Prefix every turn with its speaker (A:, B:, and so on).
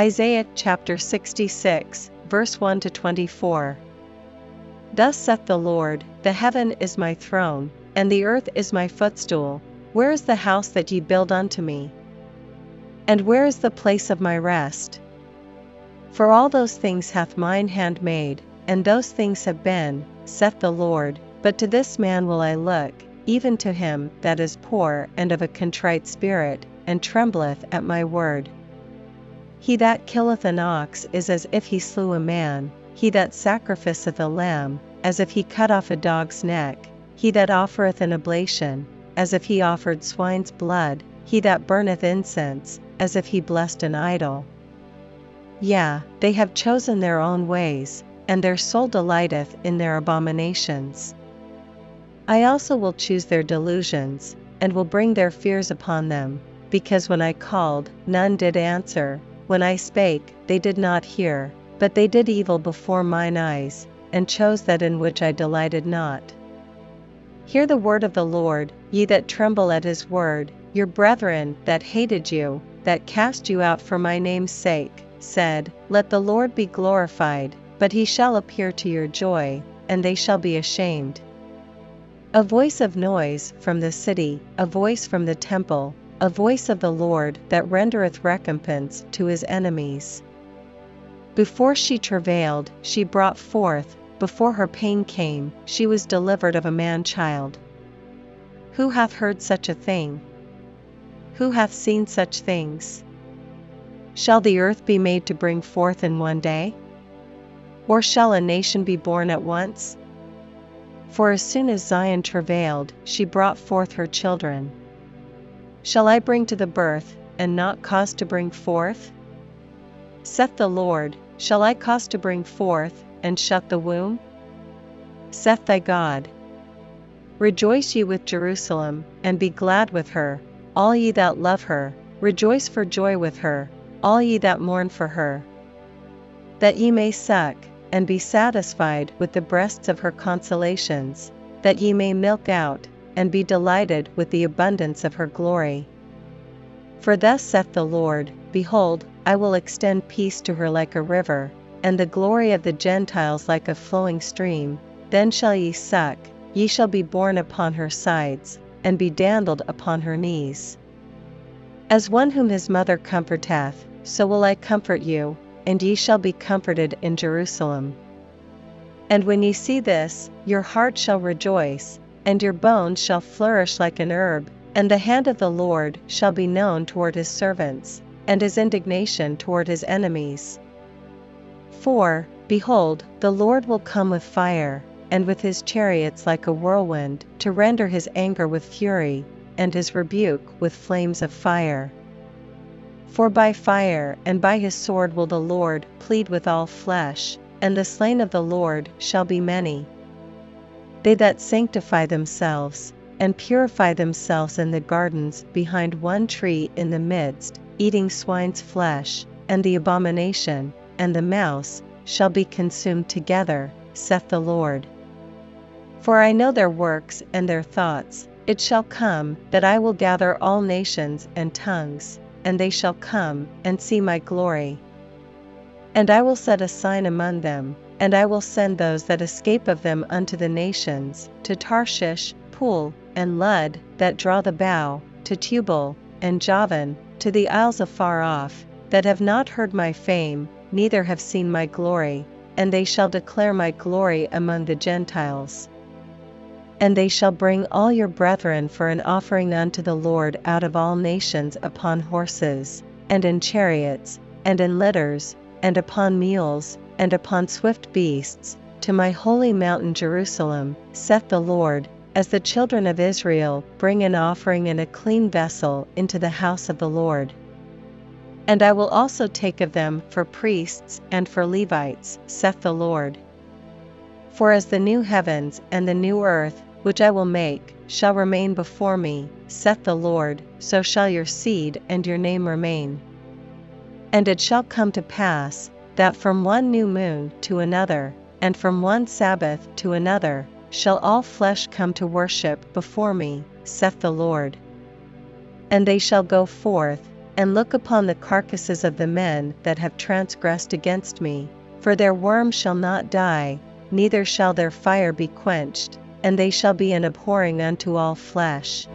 A: Isaiah chapter 66, verse 1 to 24. Thus saith the Lord, The heaven is my throne, and the earth is my footstool. Where is the house that ye build unto me? And where is the place of my rest? For all those things hath mine hand made, and those things have been, saith the Lord, but to this man will I look, even to him that is poor and of a contrite spirit, and trembleth at my word. He that killeth an ox is as if he slew a man, he that sacrificeth a lamb, as if he cut off a dog's neck, he that offereth an oblation, as if he offered swine's blood, he that burneth incense, as if he blessed an idol. Yea, they have chosen their own ways, and their soul delighteth in their abominations. I also will choose their delusions, and will bring their fears upon them, because when I called, none did answer, when I spake, they did not hear, but they did evil before mine eyes, and chose that in which I delighted not. Hear the word of the Lord, ye that tremble at his word, your brethren that hated you, that cast you out for my name's sake, said, Let the Lord be glorified, but he shall appear to your joy, and they shall be ashamed. A voice of noise from the city, a voice from the temple, a voice of the Lord that rendereth recompense to his enemies. Before she travailed, she brought forth, before her pain came, she was delivered of a man child. Who hath heard such a thing? Who hath seen such things? Shall the earth be made to bring forth in one day? Or shall a nation be born at once? For as soon as Zion travailed, she brought forth her children. Shall I bring to the birth, and not cause to bring forth? Saith the Lord, Shall I cause to bring forth, and shut the womb? Saith thy God. Rejoice ye with Jerusalem, and be glad with her, all ye that love her, rejoice for joy with her, all ye that mourn for her. That ye may suck, and be satisfied with the breasts of her consolations, that ye may milk out, and be delighted with the abundance of her glory. For thus saith the Lord Behold, I will extend peace to her like a river, and the glory of the Gentiles like a flowing stream. Then shall ye suck, ye shall be borne upon her sides, and be dandled upon her knees. As one whom his mother comforteth, so will I comfort you, and ye shall be comforted in Jerusalem. And when ye see this, your heart shall rejoice, and your bones shall flourish like an herb, and the hand of the Lord shall be known toward his servants, and his indignation toward his enemies. For, behold, the Lord will come with fire, and with his chariots like a whirlwind, to render his anger with fury, and his rebuke with flames of fire. For by fire and by his sword will the Lord plead with all flesh, and the slain of the Lord shall be many. They that sanctify themselves, and purify themselves in the gardens behind one tree in the midst, eating swine's flesh, and the abomination, and the mouse, shall be consumed together, saith the Lord. For I know their works and their thoughts, it shall come that I will gather all nations and tongues and they shall come and see my glory. And I will set a sign among them, and I will send those that escape of them unto the nations, to Tarshish, Pul, and Lud, that draw the bow, to Tubal, and Javan, to the isles afar off, that have not heard my fame, neither have seen my glory, and they shall declare my glory among the Gentiles. And they shall bring all your brethren for an offering unto the Lord out of all nations upon horses, and in chariots, and in litters, and upon mules, and upon swift beasts, to my holy mountain Jerusalem, saith the Lord, as the children of Israel bring an offering in a clean vessel into the house of the Lord. And I will also take of them for priests and for Levites, saith the Lord. For as the new heavens and the new earth which I will make, shall remain before me, saith the Lord, so shall your seed and your name remain. And it shall come to pass, that from one new moon to another, and from one Sabbath to another, shall all flesh come to worship before me, saith the Lord. And they shall go forth, and look upon the carcasses of the men that have transgressed against me, for their worm shall not die, neither shall their fire be quenched, and they shall be an abhorring unto all flesh.